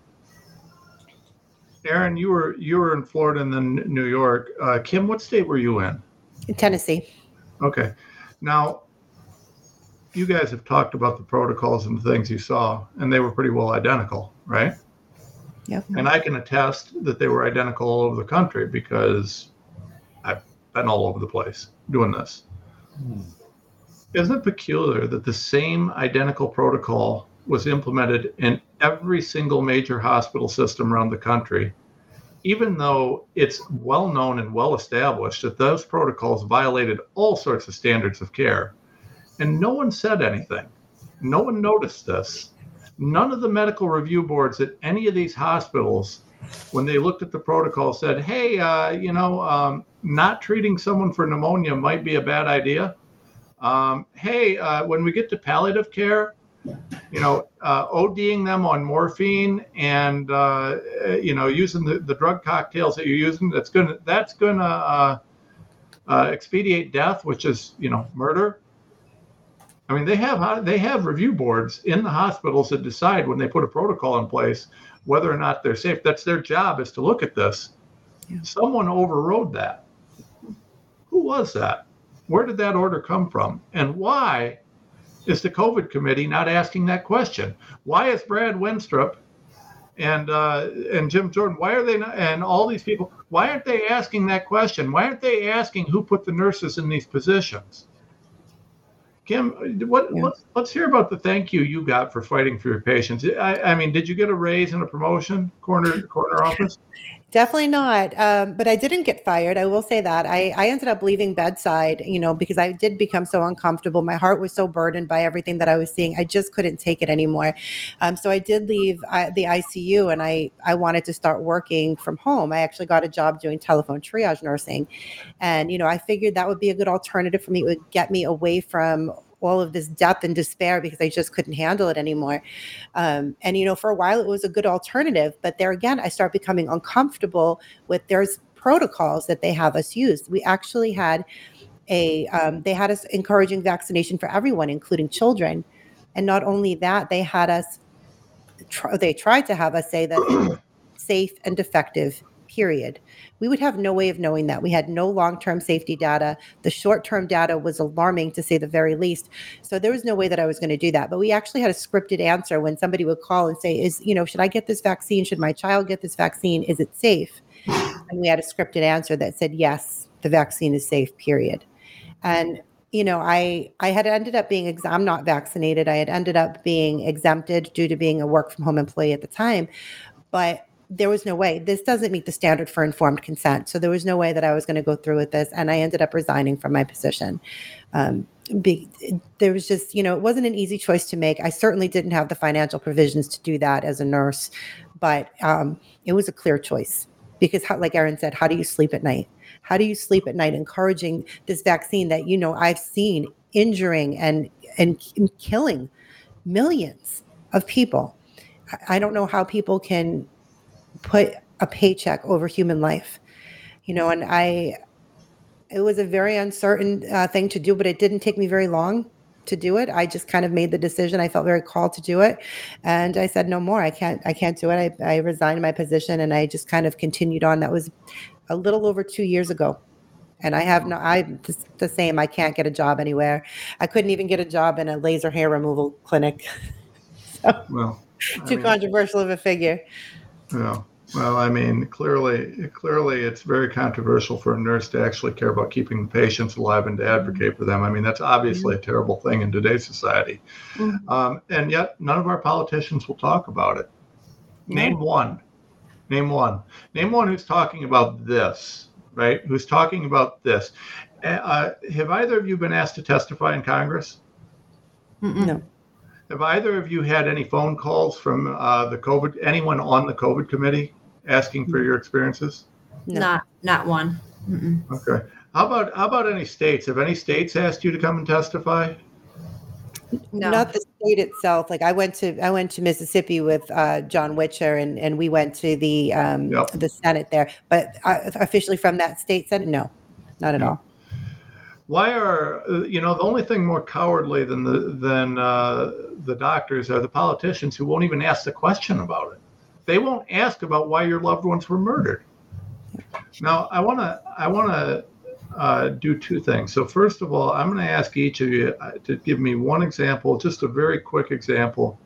Erin, you were you were in Florida and then New York. Uh, Kim, what state were you in?
In Tennessee.
Okay. Now, you guys have talked about the protocols and the things you saw, and they were pretty well identical, right?
Yep.
And I can attest that they were identical all over the country because I've been all over the place doing this. Hmm. Isn't it peculiar that the same identical protocol was implemented in every single major hospital system around the country, even though it's well known and well established that those protocols violated all sorts of standards of care. And no one said anything. No one noticed this. None of the medical review boards at any of these hospitals, when they looked at the protocol, said, hey, uh, you know, um, not treating someone for pneumonia might be a bad idea. Um, hey, uh, when we get to palliative care, you know, uh, ODing them on morphine and uh, you know using the, the drug cocktails that you're using. That's gonna that's gonna uh, uh, expedite death, which is you know murder. I mean, they have they have review boards in the hospitals that decide when they put a protocol in place whether or not they're safe. That's their job is to look at this. Yeah. Someone overrode that. Who was that? Where did that order come from? And why is the COVID committee not asking that question? Why is Brad Wenstrup and uh, and Jim Jordan? Why are they not? And all these people, why aren't they asking that question? Why aren't they asking who put the nurses in these positions? Kim, what, yeah. let's, let's hear about the thank you you got for fighting for your patients. I, I mean, did you get a raise and a promotion, corner corner office?
Definitely not. Um, but I didn't get fired. I will say that. I, I ended up leaving bedside, you know, because I did become so uncomfortable. My heart was so burdened by everything that I was seeing. I just couldn't take it anymore. Um, so I did leave uh, the ICU and I, I wanted to start working from home. I actually got a job doing telephone triage nursing. And, you know, I figured that would be a good alternative for me. It would get me away from all of this depth and despair because I just couldn't handle it anymore. Um, and you know, for a while it was a good alternative, but there again, I start becoming uncomfortable with there's protocols that they have us use. We actually had a um, they had us encouraging vaccination for everyone, including children, and not only that, they had us. Tr- they tried to have us say that safe and effective period. We would have no way of knowing that. We had no long term safety data. The short term data was alarming to say the very least. So there was no way that I was going to do that. But we actually had a scripted answer when somebody would call and say, Is, you know, should I get this vaccine? Should my child get this vaccine? Is it safe? And we had a scripted answer that said, Yes, the vaccine is safe, period. And you know, I I had ended up being ex- I'm not vaccinated. I had ended up being exempted due to being a work from home employee at the time, but there was no way. This doesn't meet the standard for informed consent. So there was no way that i was going to go through with this and i ended up resigning from my position. Um, be, there was just you know it wasn't an easy choice to make. I certainly didn't have the financial provisions to do that as a nurse but um, it was a clear choice. Because how, like erin said how do you sleep at night? How do you sleep at night encouraging this vaccine that you know i've seen injuring and and killing millions of people? I don't know how people can put a paycheck over human life you know and i it was a very uncertain uh, thing to do but it didn't take me very long to do it. I just kind of made the decision. I felt very called to do it. And i said no more. I can't i can't do it. I, I resigned my position and i just kind of continued on. That was a little over two years ago. And i have no i'm the same. I can't get a job anywhere. I couldn't even get a job in a laser hair removal clinic. [laughs] So well too mean, controversial of a figure.
Yeah well, I mean, clearly, clearly, it's very controversial for a nurse to actually care about keeping the patients alive and to advocate for them. I mean, that's obviously a terrible thing in today's society, mm-hmm. um, and yet none of our politicians will talk about it. Name one. Name one. Name one who's talking about this. Right? Who's talking about this? Uh, have either of you been asked to testify in Congress?
No.
Have either of you had any phone calls from uh, the COVID, anyone on the COVID committee? asking for your experiences?
No. Not not one.
Mm-mm. Okay. How about how about any states? Have any states asked you to come and testify?
No. Not the state itself. Like I went to I went to Mississippi with uh, John Witcher, and and we went to the um, yep. the Senate there. But uh, officially from that state Senate, no, not at all.
Why are uh, you know the only thing more cowardly than the than uh, the doctors are the politicians who won't even ask the question about it they won't ask about why your loved ones were murdered. Now, I want to I want to uh, do two things. So first of all, I'm going to ask each of you uh, to give me one example, just a very quick example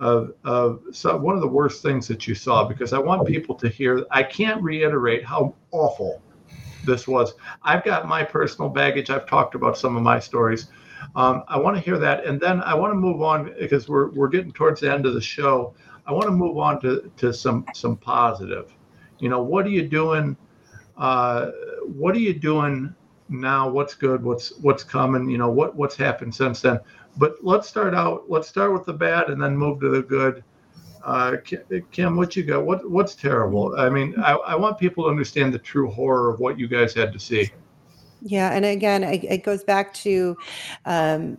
of of one of the worst things that you saw, because I want people to hear. I can't reiterate how awful this was. I've got my personal baggage. I've talked about some of my stories. Um, I want to hear that, and then I want to move on because we're we're getting towards the end of the show. I want to move on to, to some some positive. You know, what are you doing? Uh, what are you doing now? What's good? What's what's coming? You know, what what's happened since then? But let's start out. Let's start with the bad and then move to the good. Uh, Kim, what you got? What what's terrible? I mean, I, I want people to understand the true horror of what you guys had to see.
Yeah, and again, it, it goes back to um,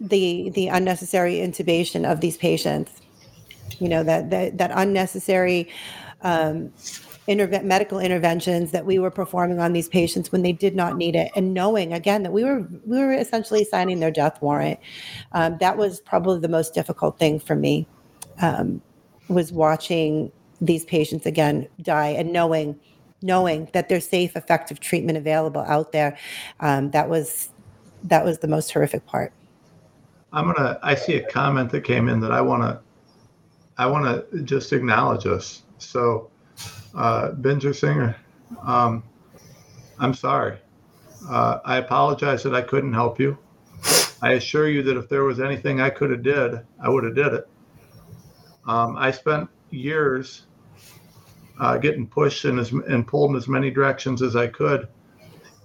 the the unnecessary intubation of these patients you know that that, that unnecessary um, interve- medical interventions that we were performing on these patients when they did not need it, and knowing again that we were we were essentially signing their death warrant. Um, that was probably the most difficult thing for me. Um, was watching these patients again die and knowing knowing that there's safe, effective treatment available out there. Um, that was that was the most horrific part.
I'm gonna. I see a comment that came in that I want to. I want to just acknowledge us. So, uh, Benjer Singer, um, I'm sorry. Uh, I apologize that I couldn't help you. I assure you that if there was anything I could have did, I would have did it. Um, I spent years uh, getting pushed in as, and pulled in as many directions as I could.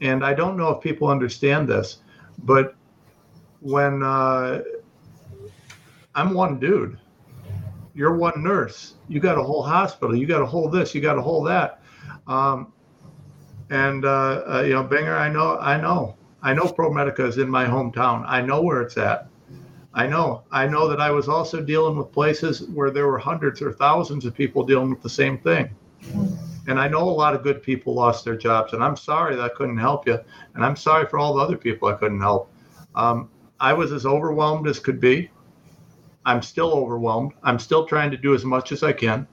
And I don't know if people understand this, but when uh, I'm one dude, you're one nurse, you got a whole hospital, you got a whole this, you got a whole that. Um, and uh, uh, you know, Binger, I know, I know, I know ProMedica is in my hometown. I know where it's at. I know. I know that I was also dealing with places where there were hundreds or thousands of people dealing with the same thing. And I know a lot of good people lost their jobs, and I'm sorry that I couldn't help you. And I'm sorry for all the other people I couldn't help. Um, I was as overwhelmed as could be. I'm still overwhelmed. I'm still trying to do as much as I can.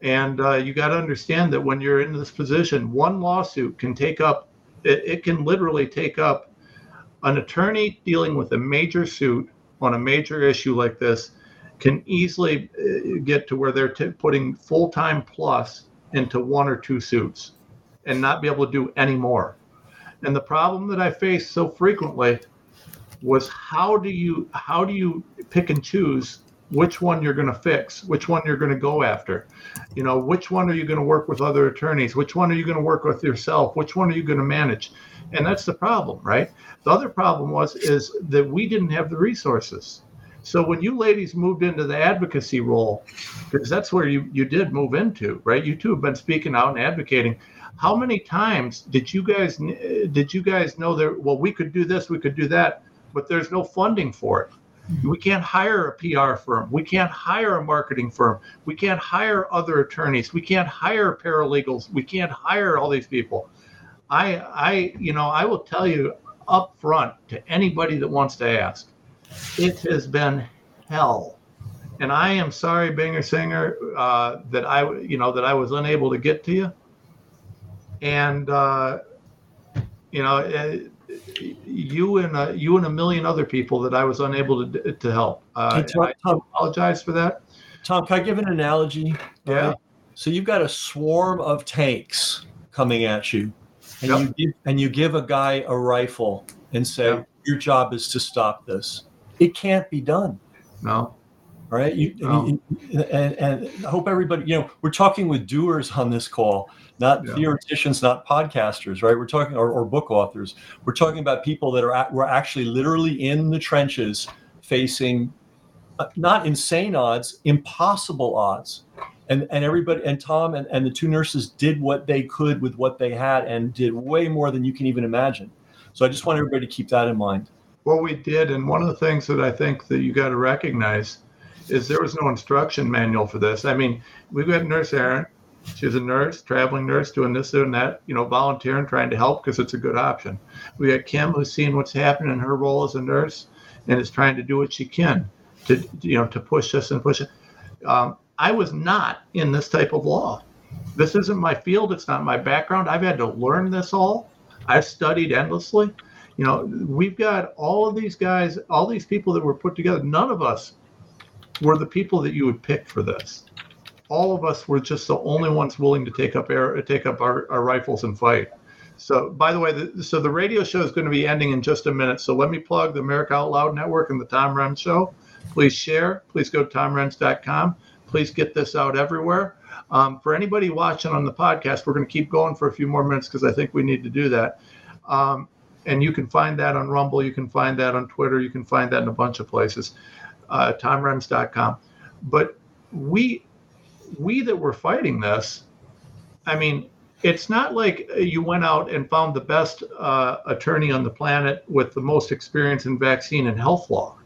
And uh, you got to understand that when you're in this position, one lawsuit can take up, it, it can literally take up an attorney dealing with a major suit on a major issue like this can easily uh, get to where they're t- putting full time plus into one or two suits and not be able to do any more. And the problem that I faced so frequently was how do you how do you pick and choose which one you're going to fix, which one you're going to go after? You know, which one are you going to work with other attorneys? Which one are you going to work with yourself? Which one are you going to manage? And that's the problem, right? The other problem was is that we didn't have the resources. So when you ladies moved into the advocacy role, because that's where you, you did move into, right? You two have been speaking out and advocating. How many times did you guys eh, did you guys know that well we could do this, we could do that, but there's no funding for it. We can't hire a PR firm. We can't hire a marketing firm. We can't hire other attorneys. We can't hire paralegals. We can't hire all these people. I I you know, I will tell you up front to anybody that wants to ask it has been hell. And I am sorry, Binger Singer, uh, that I, you know, that I was unable to get to you. And, uh, you know, uh, you and uh, you and a million other people that I was unable to to help. Uh, hey, Tom, I apologize for that.
Tom, can I give an analogy?
Yeah. Right?
So you've got a swarm of tanks coming at you, and yep. you give, and you give a guy a rifle and say, yep. "Your job is to stop this." It can't be done.
No.
Right. You, no. and, and, and, I hope everybody, you know, we're talking with doers on this call, not yeah. theoreticians, not podcasters, right? We're talking, or, or book authors. We're talking about people that are, at, we're actually literally in the trenches facing uh, not insane odds, impossible odds. And, and everybody and Tom and, and the two nurses did what they could with what they had and did way more than you can even imagine. So I just want everybody to keep that in mind
what we did, and one of the things that I think that you got to recognize is there was no instruction manual for this. I mean, we've got Nurse Erin. She's a nurse, traveling nurse, doing this and that, you know, volunteering, trying to help because it's a good option. We got Kim, who's seeing what's happening in her role as a nurse, and is trying to do what she can to, you know, to push this and push it. Um, I was not in this type of law. This isn't my field. It's not my background. I've had to learn this all. I've studied endlessly you know, we've got all of these guys, all these people that were put together. None of us were the people that you would pick for this. All of us were just the only ones willing to take up air, take up our, our rifles and fight. So, by the way, the, so the radio show is going to be ending in just a minute. So let me plug the America Out Loud Network and the Tom Renz Show. Please share. Please go to tomrenz.com. Please get this out everywhere. Um, for anybody watching on the podcast, we're going to keep going for a few more minutes because I think we need to do that. Um, and you can find that on Rumble, you can find that on Twitter, you can find that in a bunch of places. Uh, TomRenz.com. But we we that were fighting this, I mean, it's not like you went out and found the best uh, attorney on the planet with the most experience in vaccine and health law.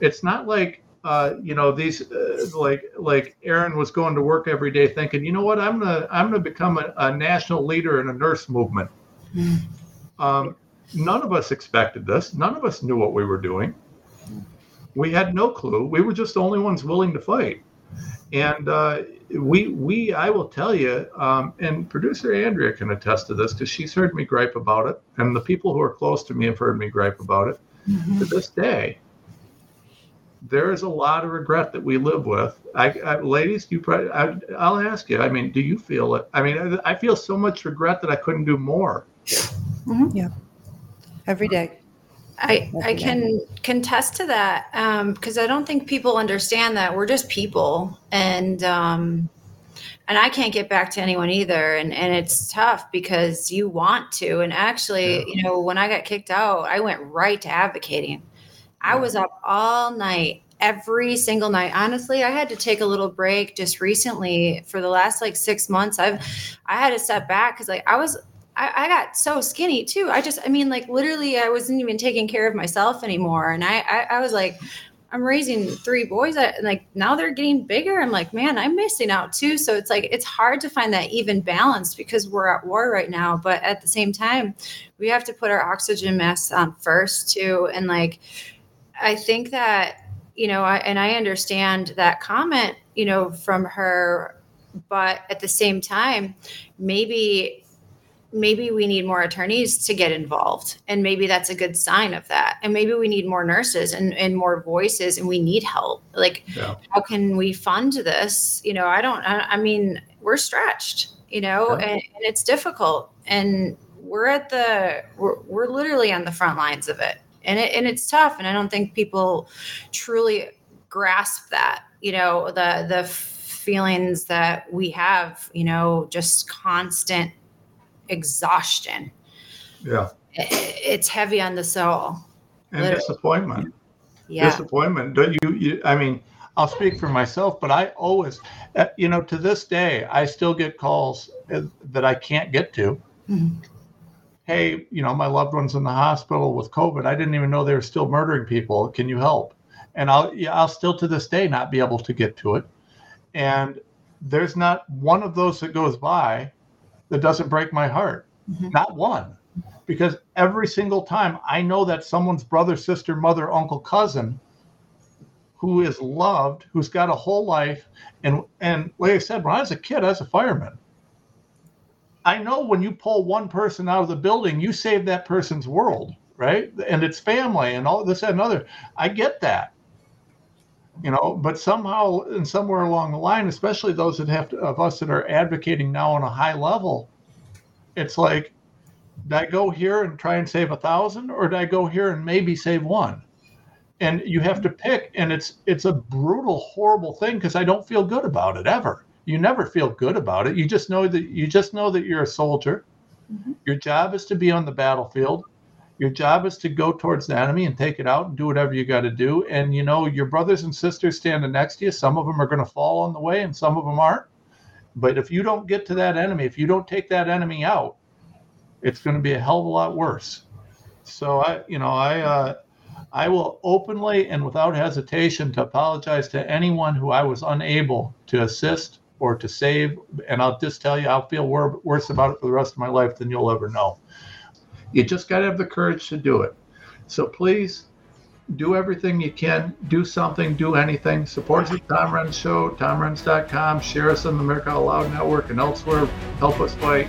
It's not like uh, you know, these uh, like like Erin was going to work every day thinking, you know what, I'm gonna I'm gonna become a, a national leader in a nurse movement. Um, none of us expected this. None of us knew what we were doing. We had no clue. We were just the only ones willing to fight. And uh, we we I will tell you, um, and producer Andrea can attest to this because she's heard me gripe about it, and the people who are close to me have heard me gripe about it. To this day, there is a lot of regret that we live with. I, I ladies, you probably, I, I'll ask you. I mean, do you feel it? I mean, I, I feel so much regret that I couldn't do more. Yeah.
Every day.
I, I can contest to that because I don't think people understand that. We're just people and um, and I can't get back to anyone either and and it's tough because you want to and actually you know when I got kicked out I went right to advocating. I was up all night every single night. Honestly I had to take a little break just recently for the last like six months. I've I had to step back because like I was I, I got so skinny too. I just, I mean, like literally, I wasn't even taking care of myself anymore. And I, I, I was like, I'm raising three boys, I, and like now they're getting bigger. I'm like, man, I'm missing out too. So it's like it's hard to find that even balance because we're at war right now. But at the same time, we have to put our oxygen masks on first too. And like, I think that you know, I, and I understand that comment, you know, from her, but at the same time, maybe maybe we need more attorneys to get involved and maybe that's a good sign of that. And maybe we need more nurses and, and more voices and we need help. Like
Yeah.
how can we fund this? You know i don't i, I mean we're stretched you know
Yeah.
and, and it's difficult. And we're at the we're, we're literally on the front lines of it. And it and it's tough and i don't think people truly grasp that you know the the feelings that we have you know just constant exhaustion
Yeah.
It's heavy on the soul
And
Literally.
disappointment.
yeah
disappointment. Don't you, you? I mean, I'll speak for myself, but I always, uh, you know, to this day, I still get calls uh, that I can't get to.
Mhm.
Hey, you know, my loved one's in the hospital with COVID. I didn't even know they were still murdering people. Can you help? And I'll, yeah, I'll still to this day not be able to get to it. And there's not one of those that goes by that doesn't break my heart.
Mhm.
Not one because every single time I know that someone's brother, sister, mother, uncle, cousin who is loved, who's got a whole life. And and like I said, when I was a kid, I was a fireman. I know when you pull one person out of the building, you save that person's world, right? And its family and all this and other. I get that. You know, but somehow and somewhere along the line, especially those that have to, of us that are advocating now on a high level, it's like did I go here and try and save a thousand, or did I go here and maybe save one? And you have to pick, and it's it's a brutal, horrible thing because I don't feel good about it ever. You never feel good about it. You just know that you just know that you're a soldier. Mm-hmm. Your job is to be on the battlefield. Your job is to go towards the enemy and take it out and do whatever you got to do. And you know your brothers and sisters standing next to you. Some of them are going to fall on the way, and some of them aren't. But if you don't get to that enemy, if you don't take that enemy out, it's going to be a hell of a lot worse. So I, you know, I, uh, I will openly and without hesitation to apologize to anyone who I was unable to assist or to save. And I'll just tell you, I'll feel wor- worse about it for the rest of my life than you'll ever know. You just got to have the courage to do it. So please do everything you can. Do something, do anything. Support the Tom Renz Show, tomrenz.com. Share us on the America Out Loud Network and elsewhere. Help us fight.